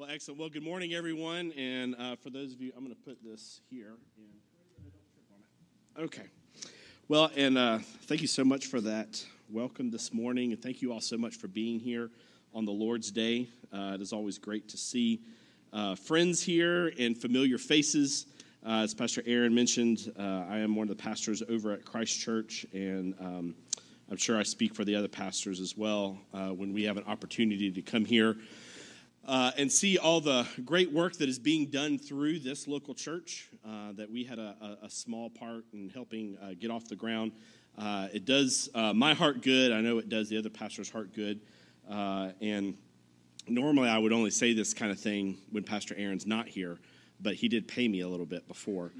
Well, excellent. Well, good morning, everyone. And uh, for those of you, I'm going to put this here. Okay. Well, and uh, thank you so much for that welcome this morning. And thank you all so much for being here on the Lord's Day. Uh, it is always great to see uh, friends here and familiar faces. Uh, as Pastor Aaron mentioned, uh, I am one of the pastors over at Christ Church, and um, I'm sure I speak for the other pastors as well when we have an opportunity to come here uh, and see all the great work that is being done through this local church uh, that we had a, a, small part in helping uh, get off the ground. Uh, it does uh, my heart good. I know it does the other pastor's heart good. Uh, and normally I would only say this kind of thing when Pastor Aaron's not here, but he did pay me a little bit before.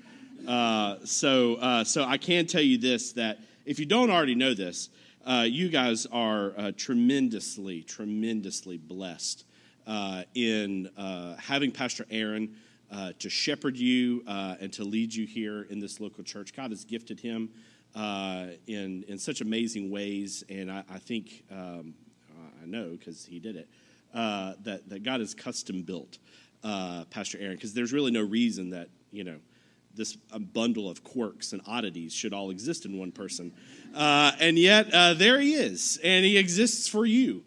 so, so I can tell you this that if you don't already know this, you guys are tremendously, tremendously blessed uh, in uh, having Pastor Aaron uh, to shepherd you uh, and to lead you here in this local church. God has gifted him uh, in, in such amazing ways, and I, I think, um, I know because he did it, that, that God has custom built Pastor Aaron, because there's really no reason that, you know, this bundle of quirks and oddities should all exist in one person. Uh, and yet, uh, there he is, and he exists for you.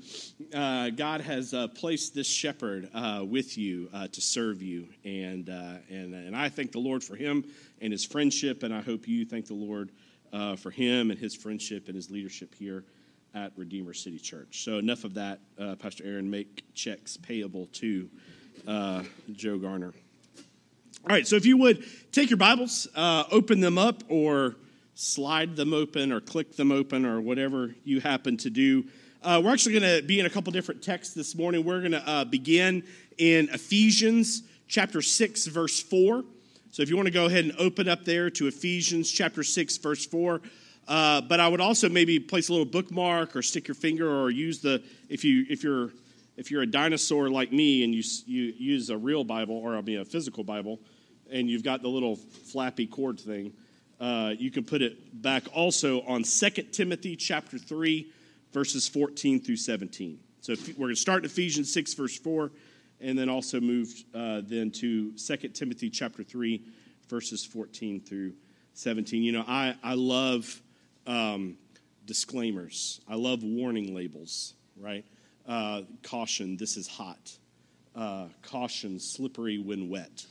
Uh, God has uh, placed this shepherd uh, with you uh, to serve you. And, and, and I thank the Lord for him and his friendship, and I hope you thank the Lord for him and his friendship and his leadership here at Redeemer City Church. So, enough of that. Pastor Aaron, make checks payable to Joe Garner. All right, so if you would take your Bibles, uh, open them up, or slide them open, or click them open, or whatever you happen to do. Uh, we're actually going to be in a couple different texts this morning. We're going to uh, begin in Ephesians chapter 6, verse 4. So if you want to go ahead and open up there to Ephesians chapter 6, verse 4. Uh, but I would also maybe place a little bookmark or stick your finger or use the, if, you, if you're if you're a dinosaur like me and you, you use a real Bible, or I mean a physical Bible, and you've got the little flappy cord thing, uh, you can put it back also on 2 Timothy chapter 3, verses 14 through 17. So we're going to start in Ephesians 6, verse 4, and then also move uh, then to 2 Timothy chapter 3, verses 14 through 17. You know, I, I love um, disclaimers. I love warning labels, right? Uh, caution, this is hot. Uh, caution, slippery when wet.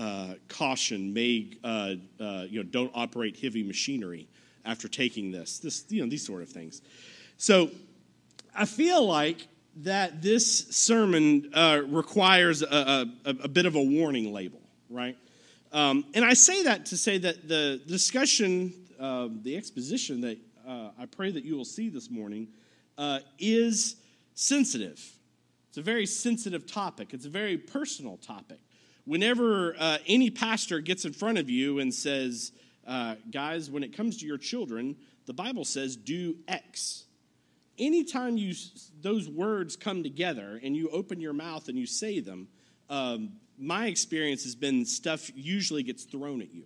Uh, caution, may uh, uh, you know, don't operate heavy machinery after taking this. This, you know, these sort of things. So, I feel like that this sermon uh, requires a, a, a, bit of a warning label, right? Um, and I say that to say that the discussion, the exposition that I pray that you will see this morning, is sensitive. It's a very sensitive topic, it's a very personal topic. Whenever uh, any pastor gets in front of you and says, uh, guys, when it comes to your children, the Bible says do X. Anytime you, those words come together and you open your mouth and you say them, um, my experience has been stuff usually gets thrown at you,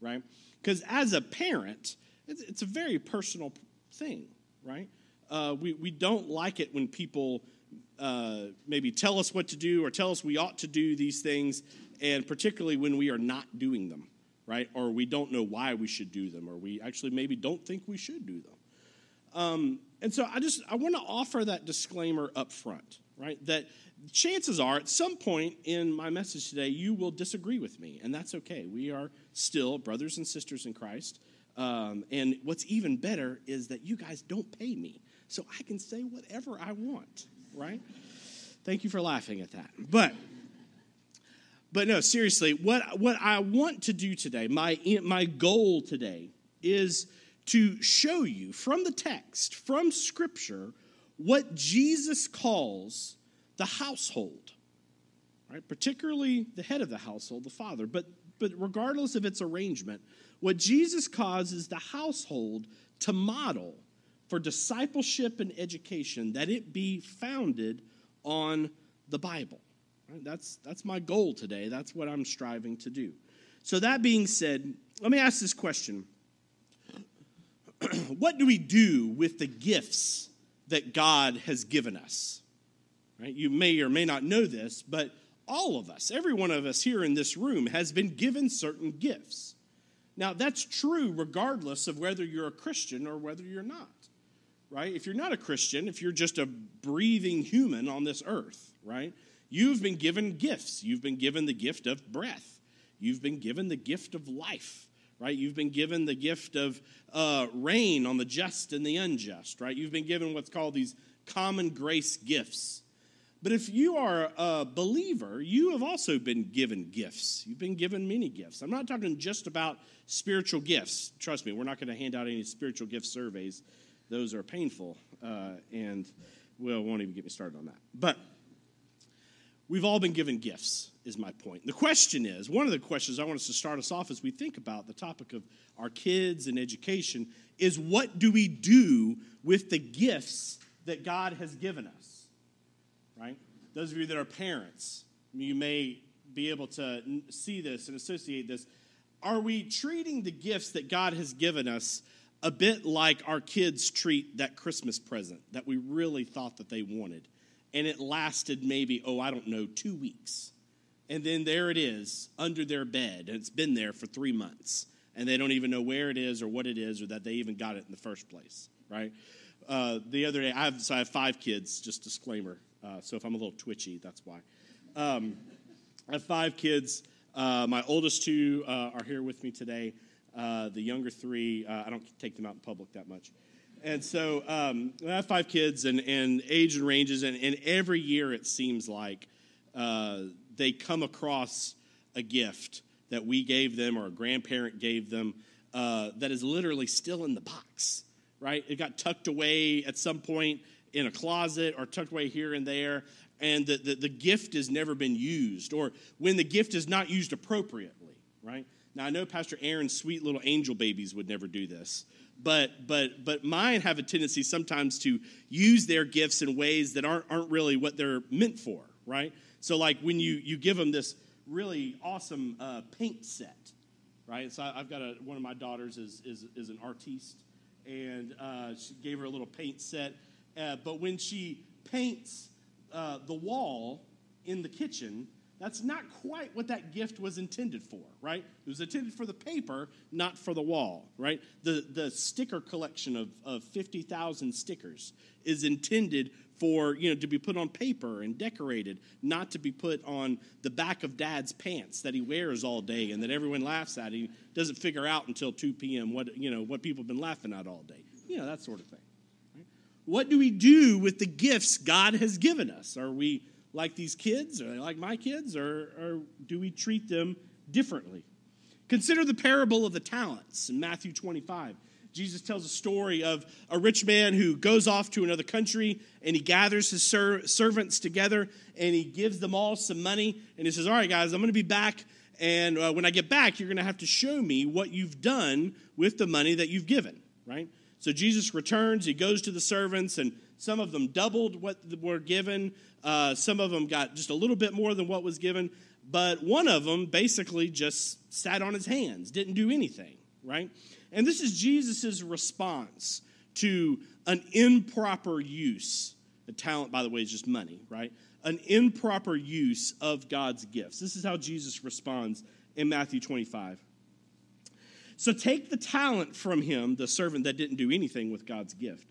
right? Because as a parent, it's, it's a very personal thing, right? uh, we, we don't like it when people uh, maybe tell us what to do or tell us we ought to do these things, and particularly when we are not doing them, right? Or we don't know why we should do them, or we actually maybe don't think we should do them. Um, and so I just I want to offer that disclaimer up front, right? That chances are at some point in my message today you will disagree with me, and that's okay. We are still brothers and sisters in Christ. Um, and what's even better is that you guys don't pay me so I can say whatever I want, right? Thank you for laughing at that. But but no, seriously, what what I want to do today, my my goal today is to show you from the text, from scripture, what Jesus calls the household. Right? Particularly the head of the household, the father, but but regardless of its arrangement, what Jesus causes the household to model for discipleship and education that it be founded on the Bible. Right? That's, that's my goal today. That's what I'm striving to do. So, that being said, let me ask this question What do we do with the gifts that God has given us? Right? You may or may not know this, but all of us, every one of us here in this room, has been given certain gifts. Now, that's true regardless of whether you're a Christian or whether you're not, right? If you're not a Christian, if you're just a breathing human on this earth, right? You've been given gifts. You've been given the gift of breath, you've been given the gift of life, right? You've been given the gift of uh, rain on the just and the unjust, right? You've been given what's called these common grace gifts. But if you are a believer, you have also been given gifts. You've been given many gifts. I'm not talking just about spiritual gifts. Trust me, we're not going to hand out any spiritual gift surveys. Those are painful, uh, and well, won't even get me started on that. But we've all been given gifts, is my point. The question is one of the questions I want us to start us off as we think about the topic of our kids and education is what do we do with the gifts that God has given us? right? Those of you that are parents, you may be able to see this and associate this. Are we treating the gifts that God has given us a bit like our kids treat that Christmas present that we really thought that they wanted? And it lasted maybe, oh, I don't know, two weeks. And then there it is under their bed, and it's been there for three months. And they don't even know where it is or what it is or that they even got it in the first place, right? Uh, the other day, I have, so I have five kids, just disclaimer. Uh, so if I'm a little twitchy, that's why. Um, I have five kids. Uh, my oldest two uh, are here with me today. Uh, the younger three, uh, I don't take them out in public that much. And so um, I have five kids, and, and age and ranges, and, and every year it seems like uh, they come across a gift that we gave them or a grandparent gave them that is literally still in the box, right? It got tucked away at some point in a closet or tucked away here and there, and the, the, the gift has never been used, or when the gift is not used appropriately, right? Now, I know Pastor Aaron's sweet little angel babies would never do this, but, but, but mine have a tendency sometimes to use their gifts in ways that aren't, aren't really what they're meant for, right? So, like when you, you give them this really awesome uh, paint set, right? So, I've got a, one of my daughters is, is, is an artiste, and uh, she gave her a little paint set uh, but when she paints uh, the wall in the kitchen, that's not quite what that gift was intended for, right? It was intended for the paper, not for the wall, right? The, the sticker collection of, of 50,000 stickers is intended for, you know, to be put on paper and decorated, not to be put on the back of dad's pants that he wears all day and that everyone laughs at. He doesn't figure out until 2 p.m. what, you know, what people have been laughing at all day. You know, that sort of thing. What do we do with the gifts God has given us? Are we like these kids? Are they like my kids? Or, or do we treat them differently? Consider the parable of the talents in Matthew 25. Jesus tells a story of a rich man who goes off to another country and he gathers his ser- servants together and he gives them all some money. And he says, All right, guys, I'm going to be back. And uh, when I get back, you're going to have to show me what you've done with the money that you've given, right? So Jesus returns, he goes to the servants, and some of them doubled what were given. Uh, some of them got just a little bit more than what was given. But one of them basically just sat on his hands, didn't do anything, right? And this is Jesus' response to an improper use. A talent, by the way, is just money, right? An improper use of God's gifts. This is how Jesus responds in Matthew 25. So take the talent from him, the servant that didn't do anything with God's gift.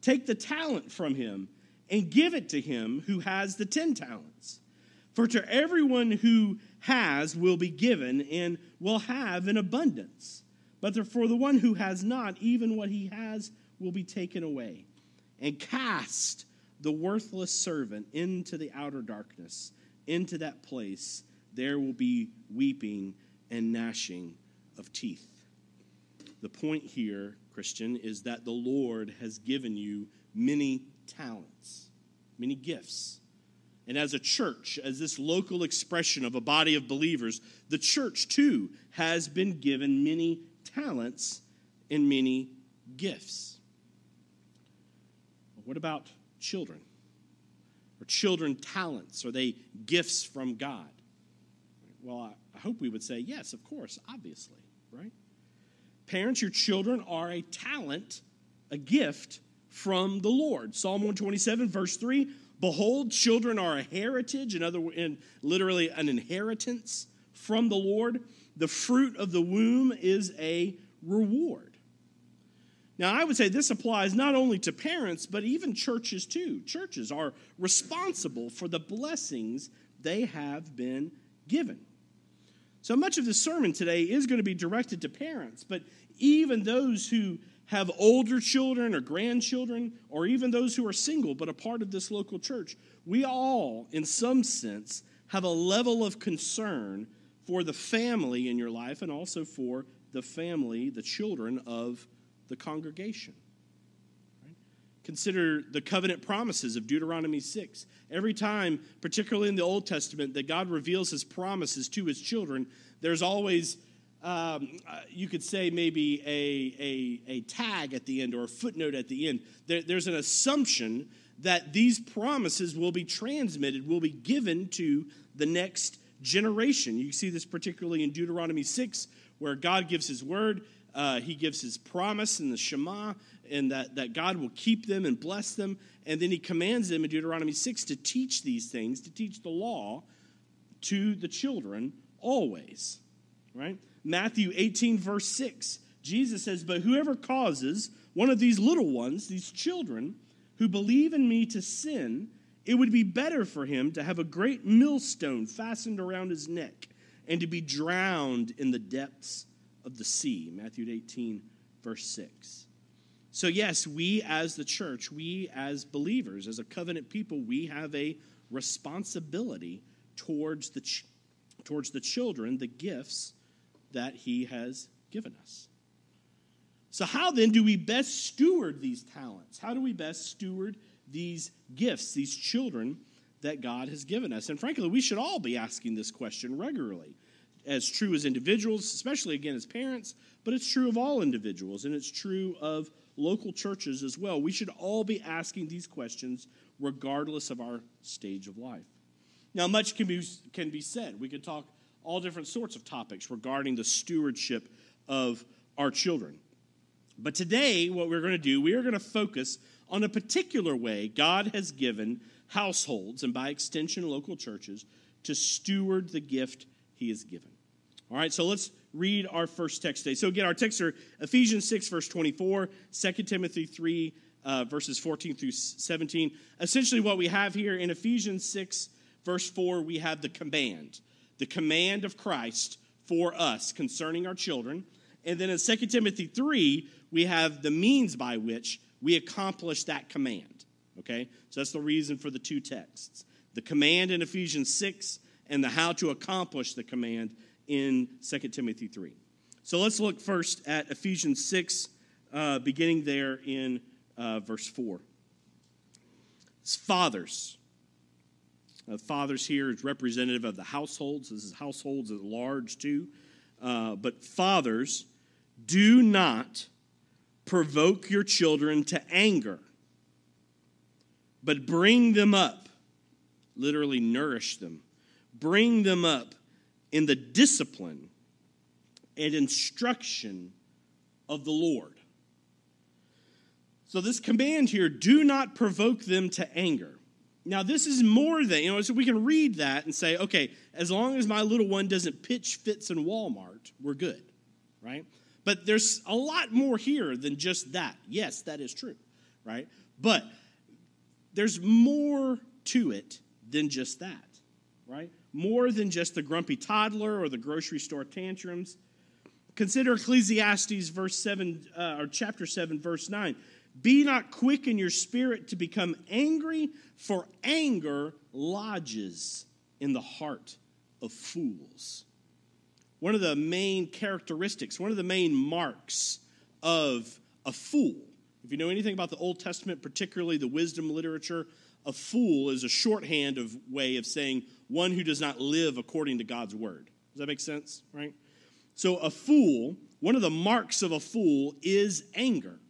Take the talent from him and give it to him who has the 10 talents. For to everyone who has will be given and will have in abundance. But for the one who has not, even what he has will be taken away. And cast the worthless servant into the outer darkness, into that place. There will be weeping and gnashing of teeth. The point here, Christian, is that the Lord has given you many talents, many gifts. And as a church, as this local expression of a body of believers, the church too has been given many talents and many gifts. What about children? Are children talents? Are they gifts from God? Well, I hope we would say yes, of course, obviously, right? Parents, your children are a talent, a gift from the Lord. Psalm 127, verse 3 Behold, children are a heritage, in other in literally an inheritance from the Lord. The fruit of the womb is a reward. Now, I would say this applies not only to parents, but even churches too. Churches are responsible for the blessings they have been given. So much of the sermon today is going to be directed to parents, but even those who have older children or grandchildren, or even those who are single but a part of this local church, we all, in some sense, have a level of concern for the family in your life and also for the family, the children of the congregation. Consider the covenant promises of Deuteronomy 6. Every time, particularly in the Old Testament, that God reveals his promises to his children, there's always um, uh, you could say maybe a, a, a, tag at the end or a footnote at the end. There, there's an assumption that these promises will be transmitted, will be given to the next generation. You see this particularly in Deuteronomy 6, where God gives his word, uh, he gives his promise in the Shema, and that, that God will keep them and bless them. And then he commands them in Deuteronomy 6 to teach these things, to teach the law to the children always, right? Matthew 18, verse 6, Jesus says, But whoever causes one of these little ones, these children, who believe in me to sin, it would be better for him to have a great millstone fastened around his neck and to be drowned in the depths of the sea. Matthew 18, verse 6. So, yes, we as the church, we as believers, as a covenant people, we have a responsibility towards the, ch- towards the children, the gifts that He has given us. So, how then do we best steward these talents? How do we best steward these gifts, these children that God has given us? And frankly, we should all be asking this question regularly, as true as individuals, especially again as parents, but it's true of all individuals, and it's true of local churches as well. We should all be asking these questions regardless of our stage of life. Now, much can be, can be said. We could talk all different sorts of topics regarding the stewardship of our children. But today, what we're going to do, we are going to focus on a particular way God has given households, and by extension, local churches, to steward the gift He has given. All right, so let's read our first text today. So, again, our texts are Ephesians 6, verse 24, 2 Timothy 3, uh, verses 14 through 17. Essentially, what we have here in Ephesians 6, verse 4, we have the command the command of Christ for us concerning our children. And then in 2 Timothy 3, we have the means by which we accomplish that command. Okay? So that's the reason for the two texts the command in Ephesians 6 and the how to accomplish the command in 2 Timothy 3. So let's look first at Ephesians 6, uh, beginning there in uh, verse 4. It's fathers. Uh, fathers here is representative of the households. This is households at large too. Uh, but fathers, do not provoke your children to anger, but bring them up. Literally, nourish them. Bring them up in the discipline and instruction of the Lord. So, this command here do not provoke them to anger. Now, this is more than, you know, so we can read that and say, okay, as long as my little one doesn't pitch fits in Walmart, we're good, right? But there's a lot more here than just that. Yes, that is true, right? But there's more to it than just that, right? More than just the grumpy toddler or the grocery store tantrums. Consider Ecclesiastes verse 7 uh, or chapter 7 verse 9. Be not quick in your spirit to become angry, for anger lodges in the heart of fools. One of the main characteristics, one of the main marks of a fool, if you know anything about the Old Testament, particularly the wisdom literature, a fool is a shorthand of way of saying one who does not live according to God's word. Does that make sense? Right? So a fool, one of the marks of a fool is anger.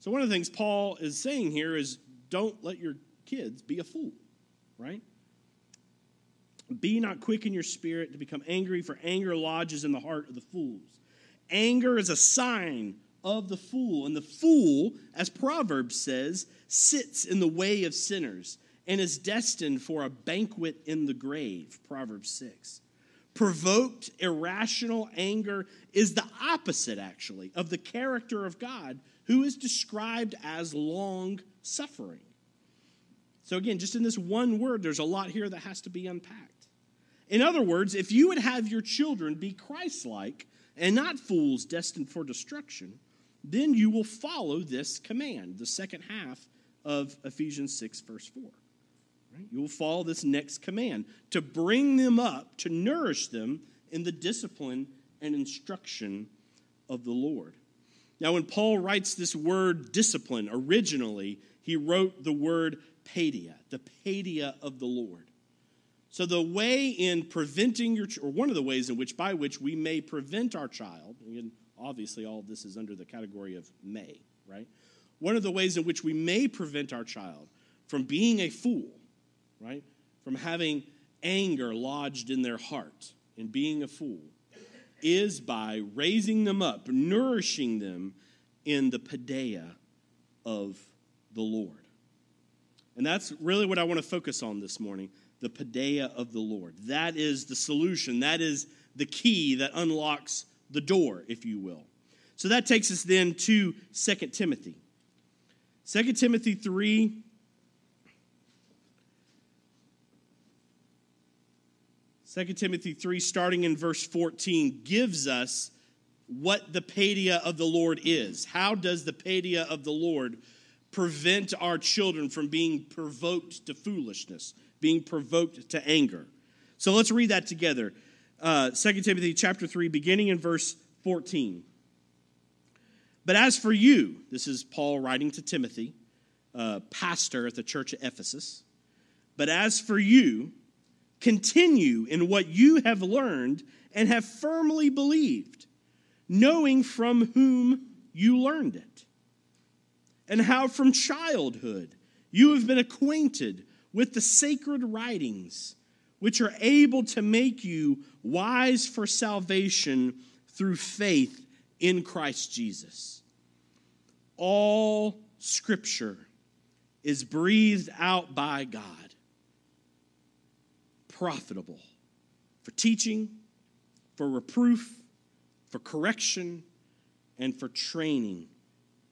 So, one of the things Paul is saying here is don't let your kids be a fool, right? Be not quick in your spirit to become angry, for anger lodges in the heart of the fools. Anger is a sign of the fool, and the fool, as Proverbs says, sits in the way of sinners and is destined for a banquet in the grave, Proverbs 6. Provoked, irrational anger is the opposite, actually, of the character of God, who is described as long suffering. So, again, just in this one word, there's a lot here that has to be unpacked. In other words, if you would have your children be Christ like and not fools destined for destruction, then you will follow this command, the second half of Ephesians 6, verse 4. Right? You will follow this next command to bring them up, to nourish them in the discipline and instruction of the Lord. Now, when Paul writes this word discipline, originally, he wrote the word paideia, the paideia of the Lord. So, the way in preventing your, or one of the ways in which, by which we may prevent our child, and obviously all of this is under the category of may, right? One of the ways in which we may prevent our child from being a fool, right? From having anger lodged in their heart and being a fool, is by raising them up, nourishing them in the paideia of the Lord. And that's really what I want to focus on this morning the paideia of the Lord. That is the solution, that is the key that unlocks the door, if you will. So that takes us then to 2 Timothy. 2 Timothy 3. Second Timothy 3, starting in verse 14, gives us what the paideia of the Lord is. How does the paideia of the Lord prevent our children from being provoked to foolishness, being provoked to anger? So let's read that together. Uh, 2 Timothy chapter 3, beginning in verse 14. But as for you, this is Paul writing to Timothy, uh, pastor at the church of Ephesus. But as for you, continue in what you have learned and have firmly believed, knowing from whom you learned it, and how from childhood you have been acquainted with the sacred writings, which are able to make you wise for salvation through faith in Christ Jesus. All scripture is breathed out by God, profitable for teaching, for reproof, for correction, and for training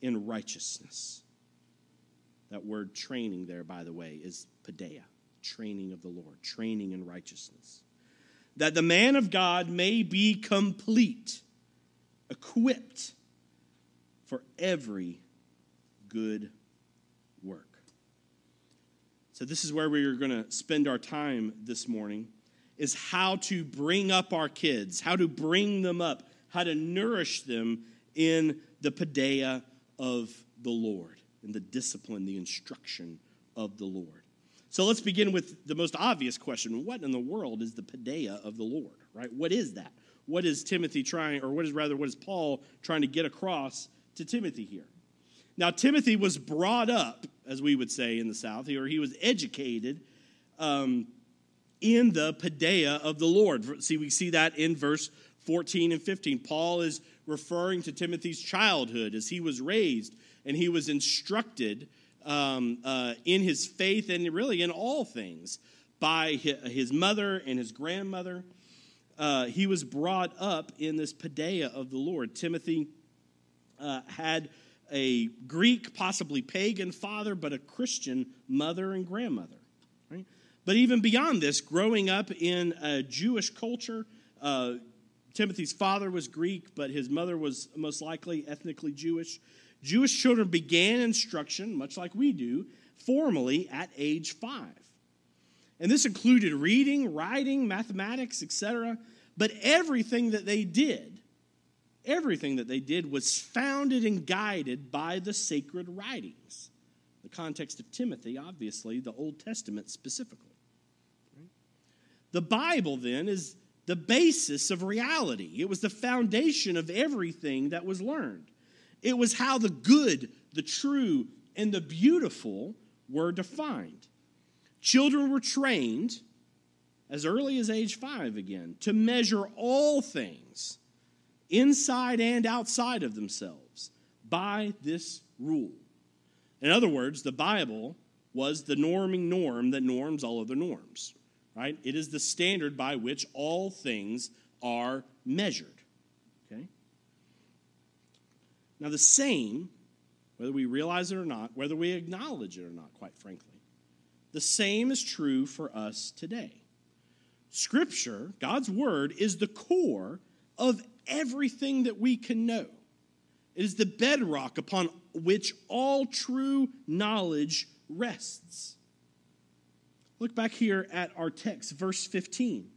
in righteousness. That word training there, by the way, is paideia, training of the Lord, training in righteousness. That the man of God may be complete equipped for every good work. So this is where we are going to spend our time this morning is how to bring up our kids, how to bring them up, how to nourish them in the paideia of the Lord, in the discipline, the instruction of the Lord. So let's begin with the most obvious question What in the world is the paideia of the Lord, right? What is that? what is Timothy trying, or what is rather, what is Paul trying to get across to Timothy here? Now, Timothy was brought up, as we would say in the South, or he was educated um, in the paideia of the Lord. See, we see that in verse 14 and 15. Paul is referring to Timothy's childhood as he was raised and he was instructed um, uh, in his faith and really in all things by his mother and his grandmother uh, he was brought up in this paideia of the Lord. Timothy uh, had a Greek, possibly pagan father, but a Christian mother and grandmother. Right? But even beyond this, growing up in a Jewish culture, uh, Timothy's father was Greek, but his mother was most likely ethnically Jewish. Jewish children began instruction, much like we do, formally at age five. And this included reading, writing, mathematics, etc. But everything that they did, everything that they did was founded and guided by the sacred writings. The context of Timothy, obviously, the Old Testament specifically. The Bible, then, is the basis of reality. It was the foundation of everything that was learned. It was how the good, the true, and the beautiful were defined. Children were trained as early as age five again to measure all things inside and outside of themselves by this rule. In other words, the Bible was the norming norm that norms all other norms, right? It is the standard by which all things are measured, okay? Now, the same, whether we realize it or not, whether we acknowledge it or not, quite frankly, the same is true for us today. Scripture, God's Word, is the core of everything that we can know. It is the bedrock upon which all true knowledge rests. Look back here at our text, verse 15.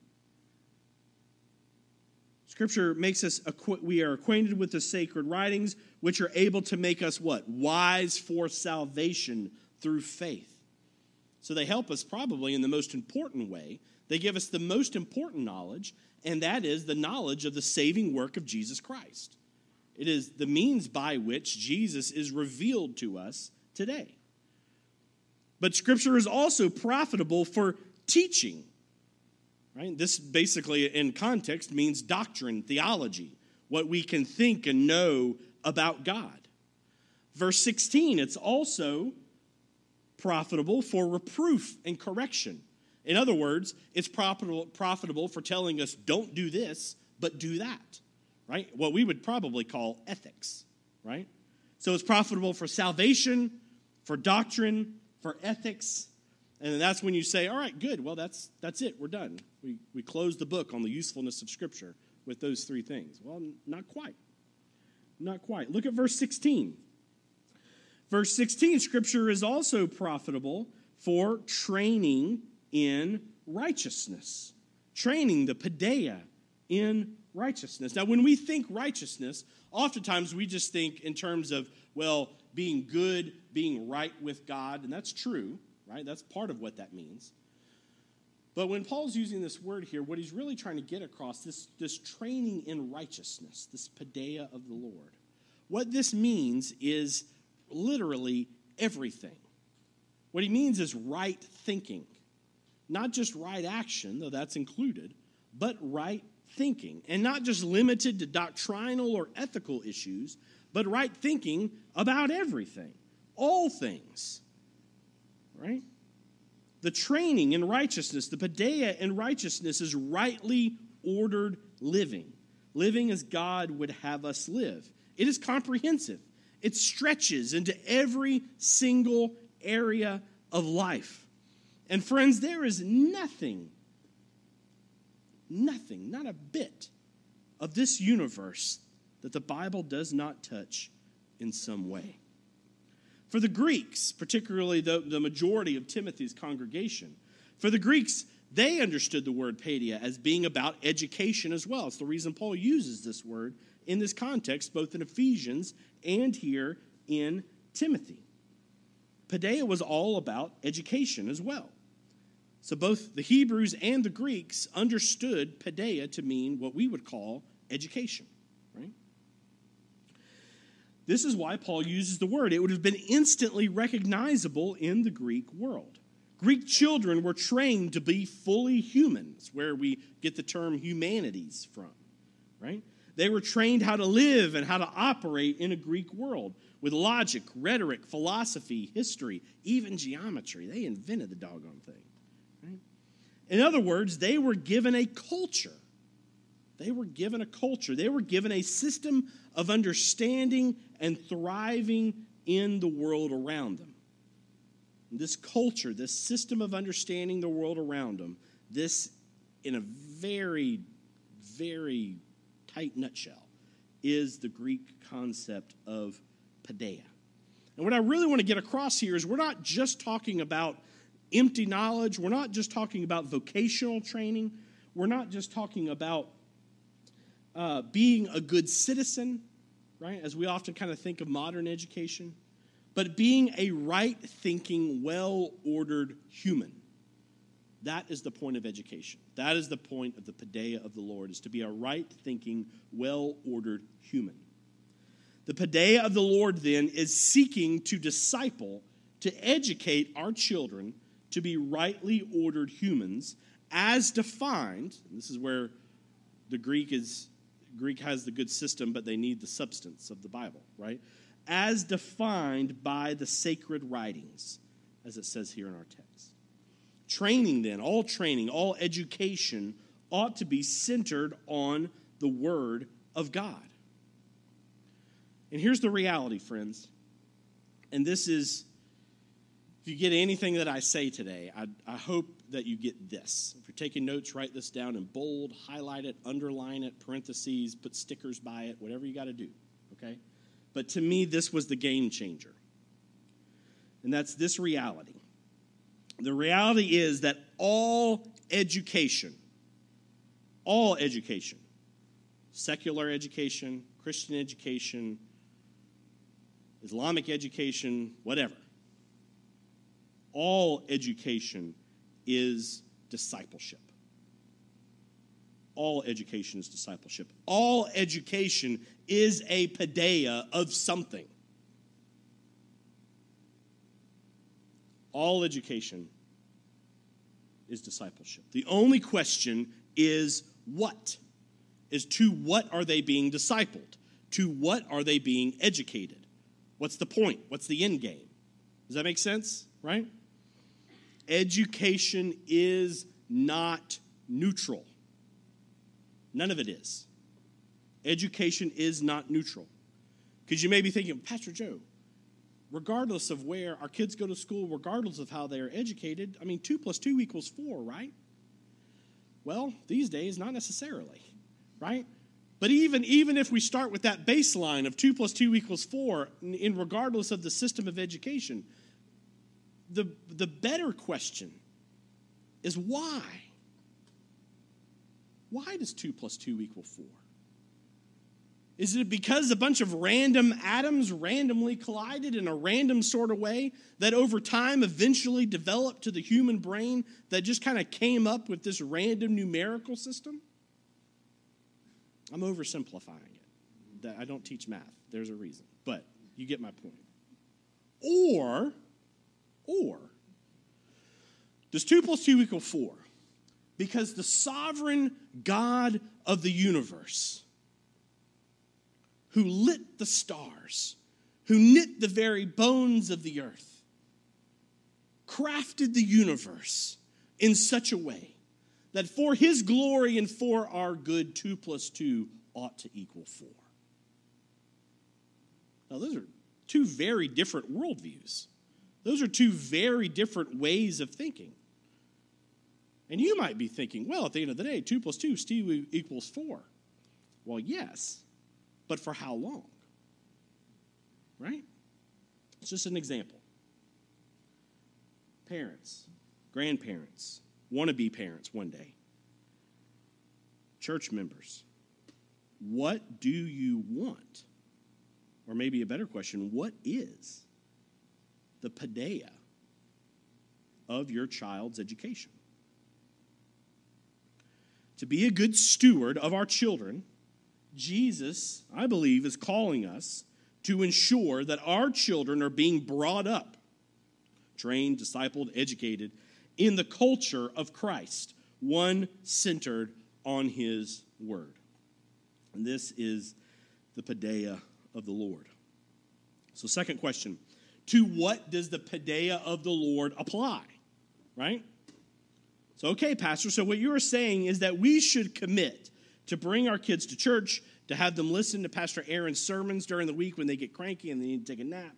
Scripture makes us, we are acquainted with the sacred writings, which are able to make us what? Wise for salvation through faith. So they help us probably in the most important way. They give us the most important knowledge, and that is the knowledge of the saving work of Jesus Christ. It is the means by which Jesus is revealed to us today. But Scripture is also profitable for teaching. Right? This basically, in context, means doctrine, theology, what we can think and know about God. Verse 16, it's also profitable for reproof and correction. In other words, it's profitable, profitable for telling us, don't do this, but do that, right? What we would probably call ethics, right? So it's profitable for salvation, for doctrine, for ethics. And that's when you say, all right, good, well, that's, that's it, we're done. We, we close the book on the usefulness of Scripture with those three things. Well, not quite. Not quite. Look at verse 16. Verse 16 Scripture is also profitable for training in righteousness. Training the paideia in righteousness. Now, when we think righteousness, oftentimes we just think in terms of, well, being good, being right with God, and that's true, right? That's part of what that means. But when Paul's using this word here, what he's really trying to get across, this, this training in righteousness, this paideia of the Lord, what this means is literally everything. What he means is right thinking. Not just right action, though that's included, but right thinking. And not just limited to doctrinal or ethical issues, but right thinking about everything, all things. Right? The training in righteousness, the paideia in righteousness is rightly ordered living, living as God would have us live. It is comprehensive. It stretches into every single area of life. And friends, there is nothing, nothing, not a bit of this universe that the Bible does not touch in some way. For the Greeks, particularly the, the majority of Timothy's congregation, for the Greeks, they understood the word paideia as being about education as well. It's the reason Paul uses this word in this context, both in Ephesians and here in Timothy. Paideia was all about education as well. So both the Hebrews and the Greeks understood paideia to mean what we would call education? This is why Paul uses the word. It would have been instantly recognizable in the Greek world. Greek children were trained to be fully humans, where we get the term humanities from, right? They were trained how to live and how to operate in a Greek world with logic, rhetoric, philosophy, history, even geometry. They invented the doggone thing. Right? In other words, they were given a culture. They were given a culture. They were given a system of understanding and thriving in the world around them. this culture, this system of understanding the world around them, this, in a very, very tight nutshell is the Greek concept of paideia. And what I really want to get across here is we're not just talking about empty knowledge, we're not just talking about vocational training, we're not just talking about uh, being a good citizen, right, as we often kind of think of modern education, but being a right thinking, well ordered human. That is the point of education. That is the point of the paideia of the Lord, is to be a right thinking, well ordered human. The paideia of the Lord, then, is seeking to disciple, to educate our children to be rightly ordered humans as defined. this is where the Greek is Greek has the good system, but they need the substance of the Bible, right? As defined by the sacred writings as it says here in our text. Training, then, all training, all education ought to be centered on the Word of God. And here's the reality, friends. And this is, if you get anything that I say today, I, I hope that you get this. If you're taking notes, write this down in bold, highlight it, underline it, parentheses, put stickers by it, whatever you got to do, okay? But to me, this was the game changer. And that's this reality. The reality is that all education, all education, secular education, Christian education, Islamic education, whatever, all education is discipleship. All education is discipleship. All education is a paideia of something. All education is discipleship. The only question is what? Is to what are they being discipled? To what are they being educated? What's the point? What's the end game? Does that make sense? Right? Education is not neutral. None of it is. Education is not neutral. Because you may be thinking, Pastor Joe, regardless of where our kids go to school, regardless of how they are educated, I mean, two plus two equals four, right? Well, these days, not necessarily, right? But even, even if we start with that baseline of two plus two equals four, in regardless of the system of education, the, the better question is why? Why does two plus two equal four? Is it because a bunch of random atoms randomly collided in a random sort of way that over time eventually developed to the human brain that just kind of came up with this random numerical system? I'm oversimplifying it. I don't teach math. There's a reason. But you get my point. Or, or, does 2 plus 2 equal 4? Because the sovereign God of the universe who lit the stars, who knit the very bones of the earth, crafted the universe in such a way that for his glory and for our good, two plus two ought to equal four. Now, those are two very different worldviews. Those are two very different ways of thinking. And you might be thinking, well, at the end of the day, two plus two still equals four. Well, yes, but for how long? Right? It's just an example. Parents, grandparents, want to be parents one day, church members, what do you want? Or maybe a better question, what is the paideia of your child's education? To be a good steward of our children, Jesus, I believe, is calling us to ensure that our children are being brought up, trained, discipled, educated in the culture of Christ, one centered on his word. And this is the paideia of the Lord. So, second question to what does the paideia of the Lord apply? Right? So, okay, Pastor, so what you are saying is that we should commit to bring our kids to church, to have them listen to Pastor Aaron's sermons during the week when they get cranky and they need to take a nap.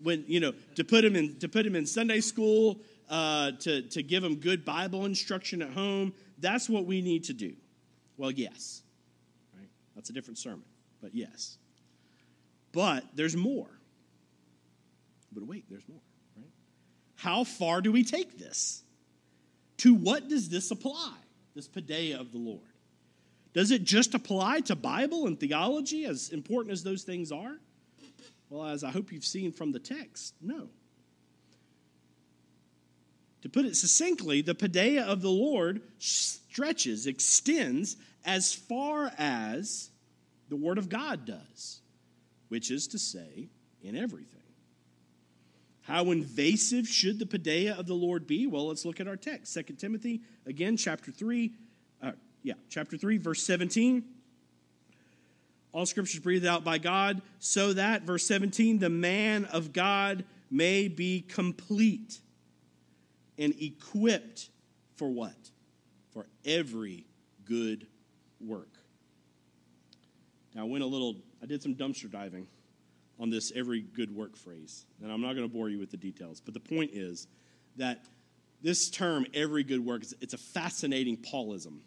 When, you know, to put them in, to put them in Sunday school, uh, to, to give them good Bible instruction at home. That's what we need to do. Well, yes. Right? That's a different sermon, but yes. But there's more. But wait, there's more, right? How far do we take this? To what does this apply? This paideia of the Lord. Does it just apply to Bible and theology, as important as those things are? Well, as I hope you've seen from the text, no. To put it succinctly, the paideia of the Lord stretches, extends as far as the Word of God does, which is to say, in everything. How invasive should the paideia of the Lord be? Well, let's look at our text. 2 Timothy, again, chapter 3, uh, yeah, chapter 3, verse 17. All scriptures breathed out by God, so that, verse 17, the man of God may be complete, and equipped for what? For every good work. Now, I went a little, I did some dumpster diving on this every good work phrase. And I'm not going to bore you with the details, but the point is that this term, every good work, it's a fascinating Paulism.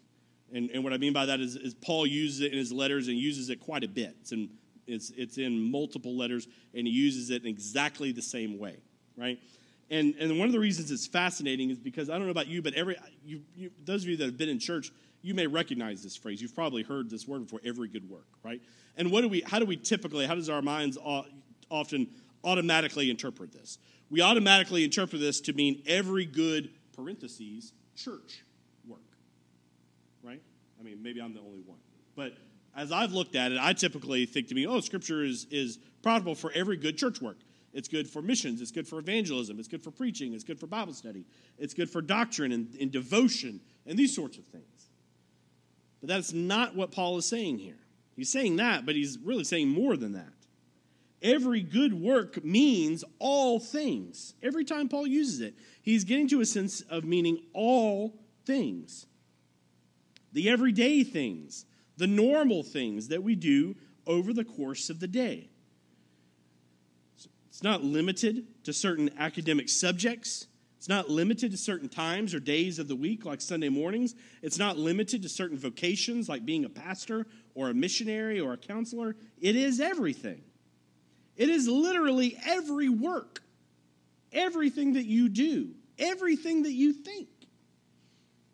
And, and what I mean by that is, is, Paul uses it in his letters and uses it quite a bit. It's in, it's, it's in multiple letters, and he uses it in exactly the same way, right? And, and one of the reasons it's fascinating is because I don't know about you, but every you, you, those of you that have been in church, you may recognize this phrase. You've probably heard this word before. Every good work, right? And what do we? How do we typically? How does our minds often automatically interpret this? We automatically interpret this to mean every good parentheses church work, right? I mean, maybe I'm the only one, but as I've looked at it, I typically think to me, oh, Scripture is is profitable for every good church work. It's good for missions. It's good for evangelism. It's good for preaching. It's good for Bible study. It's good for doctrine and, and devotion and these sorts of things. But that's not what Paul is saying here. He's saying that, but he's really saying more than that. Every good work means all things. Every time Paul uses it, he's getting to a sense of meaning all things. The everyday things, the normal things that we do over the course of the day. It's not limited to certain academic subjects. It's not limited to certain times or days of the week, like Sunday mornings. It's not limited to certain vocations, like being a pastor or a missionary or a counselor. It is everything. It is literally every work, everything that you do, everything that you think.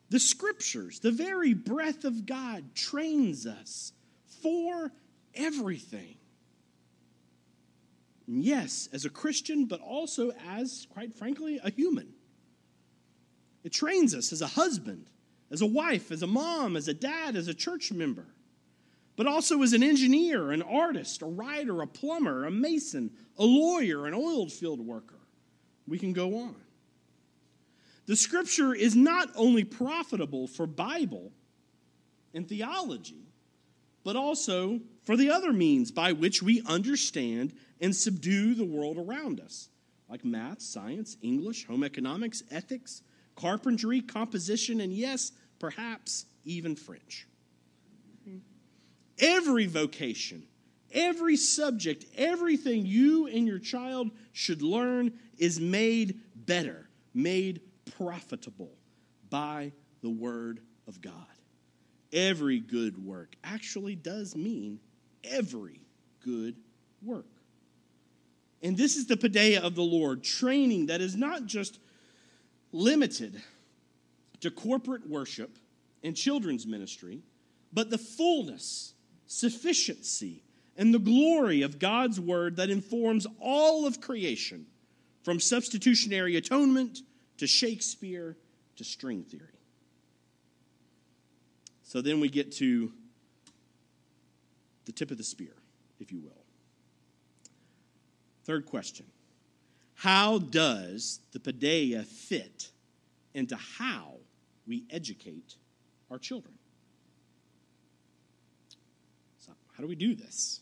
The scriptures, the very breath of God, trains us for everything. Yes, as a Christian, but also as, quite frankly, a human. It trains us as a husband, as a wife, as a mom, as a dad, as a church member, but also as an engineer, an artist, a writer, a plumber, a mason, a lawyer, an oil field worker. We can go on. The scripture is not only profitable for Bible and theology, but also for the other means by which we understand and subdue the world around us, like math, science, English, home economics, ethics, carpentry, composition, and yes, perhaps even French. Every vocation, every subject, everything you and your child should learn is made better, made profitable by the Word of God. Every good work actually does mean every good work. And this is the paideia of the Lord, training that is not just limited to corporate worship and children's ministry, but the fullness, sufficiency, and the glory of God's word that informs all of creation, from substitutionary atonement to Shakespeare to string theory. So then we get to the tip of the spear, if you will. Third question How does the paideia fit into how we educate our children? So, how do we do this?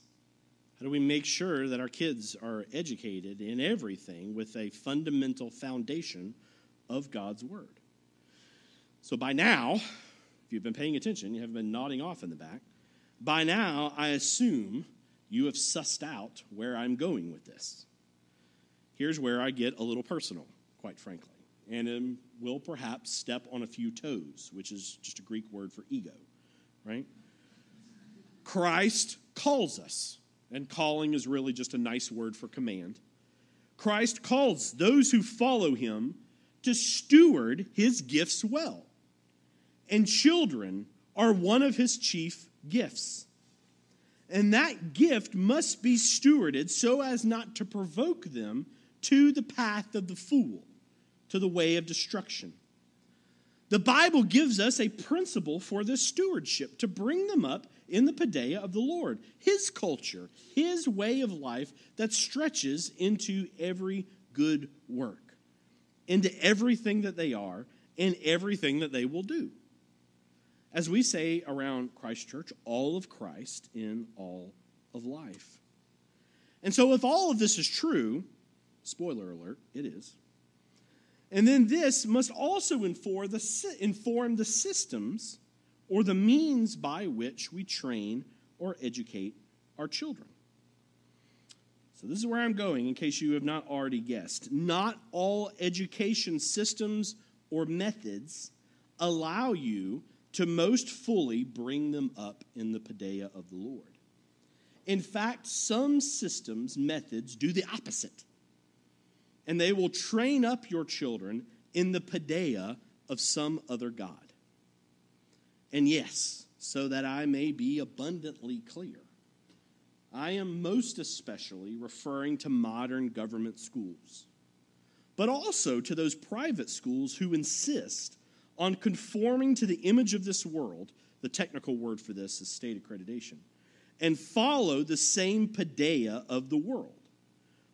How do we make sure that our kids are educated in everything with a fundamental foundation of God's Word? So, by now, if you've been paying attention, you haven't been nodding off in the back. By now, I assume you have sussed out where I'm going with this. Here's where I get a little personal, quite frankly, and um, will perhaps step on a few toes, which is just a Greek word for ego, right? Christ calls us, and calling is really just a nice word for command. Christ calls those who follow him to steward his gifts well. And children are one of his chief gifts. And that gift must be stewarded so as not to provoke them to the path of the fool, to the way of destruction. The Bible gives us a principle for this stewardship to bring them up in the paideia of the Lord, His culture, His way of life that stretches into every good work, into everything that they are and everything that they will do as we say around Christ Church, all of Christ in all of life. And so, if all of this is true, spoiler alert, it is. And then this must also inform the, inform the systems or the means by which we train or educate our children. So, this is where I'm going in case you have not already guessed. Not all education systems or methods allow you to most fully bring them up in the paideia of the Lord. In fact, some systems, methods do the opposite. And they will train up your children in the paideia of some other God. And yes, so that I may be abundantly clear, I am most especially referring to modern government schools, but also to those private schools who insist on conforming to the image of this world. The technical word for this is state accreditation and follow the same paideia of the world,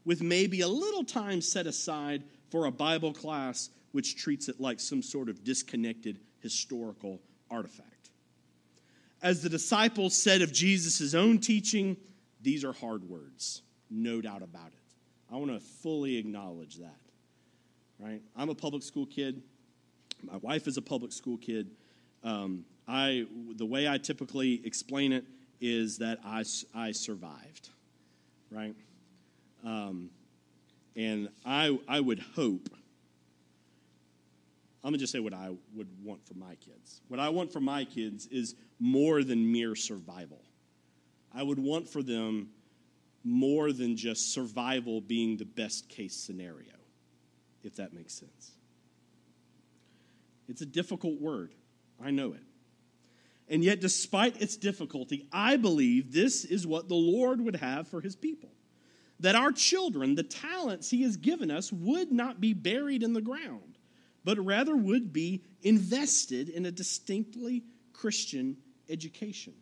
with maybe a little time set aside for a Bible class which treats it like some sort of disconnected historical artifact. As the disciples said of Jesus' own teaching, these are hard words, no doubt about it. I want to fully acknowledge that. Right? I'm a public school kid. My wife is a public school kid. Um, I, the way I typically explain it is that I, I survived, right? Um, and I, I would hope, I'm going to just say what I would want for my kids. What I want for my kids is more than mere survival. I would want for them more than just survival being the best case scenario, if that makes sense. It's a difficult word. I know it. And yet, despite its difficulty, I believe this is what the Lord would have for his people. That our children, the talents he has given us, would not be buried in the ground, but rather would be invested in a distinctly Christian education.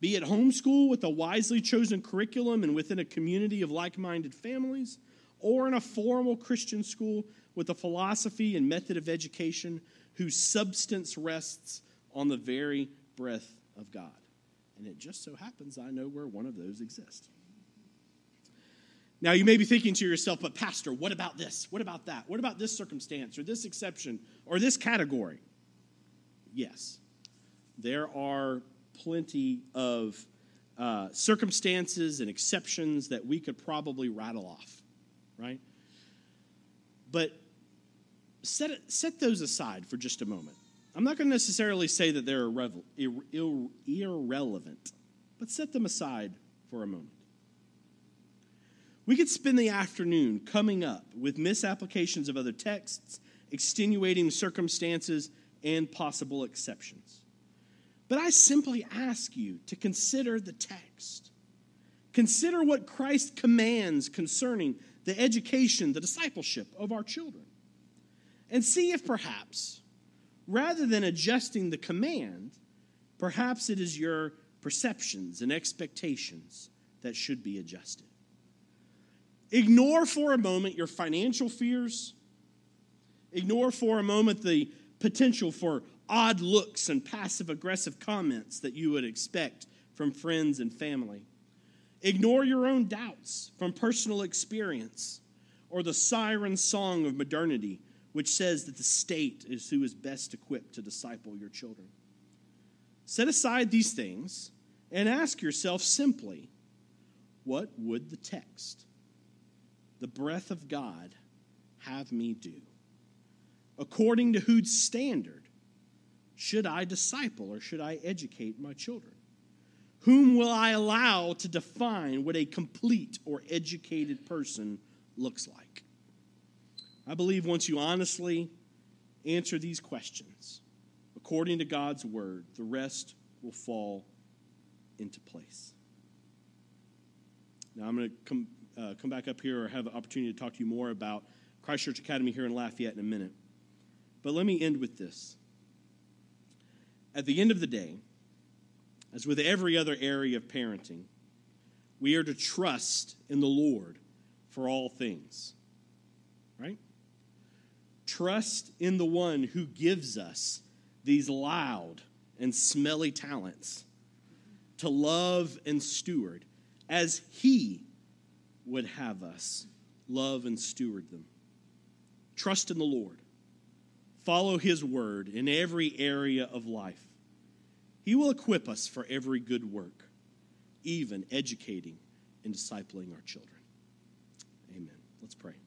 Be it homeschool with a wisely chosen curriculum and within a community of like minded families, or in a formal Christian school with a philosophy and method of education whose substance rests on the very breath of God. And it just so happens I know where one of those exists. Now, you may be thinking to yourself, but Pastor, what about this? What about that? What about this circumstance or this exception or this category? Yes, there are plenty of uh, circumstances and exceptions that we could probably rattle off, right? But set, set those aside for just a moment. I'm not going to necessarily say that they're irrevel- ir- irrelevant, but set them aside for a moment. We could spend the afternoon coming up with misapplications of other texts, extenuating circumstances, and possible exceptions. But I simply ask you to consider the text. Consider what Christ commands concerning the education, the discipleship of our children. And see if perhaps rather than adjusting the command, perhaps it is your perceptions and expectations that should be adjusted. Ignore for a moment your financial fears. Ignore for a moment the potential for odd looks and passive aggressive comments that you would expect from friends and family. Ignore your own doubts from personal experience or the siren song of modernity which says that the state is who is best equipped to disciple your children. Set aside these things and ask yourself simply what would the text, the breath of God, have me do? According to whose standard should I disciple or should I educate my children? Whom will I allow to define what a complete or educated person looks like? I believe once you honestly answer these questions according to God's word, the rest will fall into place. Now, I'm going to come, uh, come back up here or have an opportunity to talk to you more about Christ Church Academy here in Lafayette in a minute. But let me end with this. At the end of the day, as with every other area of parenting, we are to trust in the Lord for all things. Right? Trust in the one who gives us these loud and smelly talents to love and steward as he would have us love and steward them. trust in the Lord, follow His word in every area of life, He will equip us for every good work, even educating and discipling our children. Amen. Let's pray.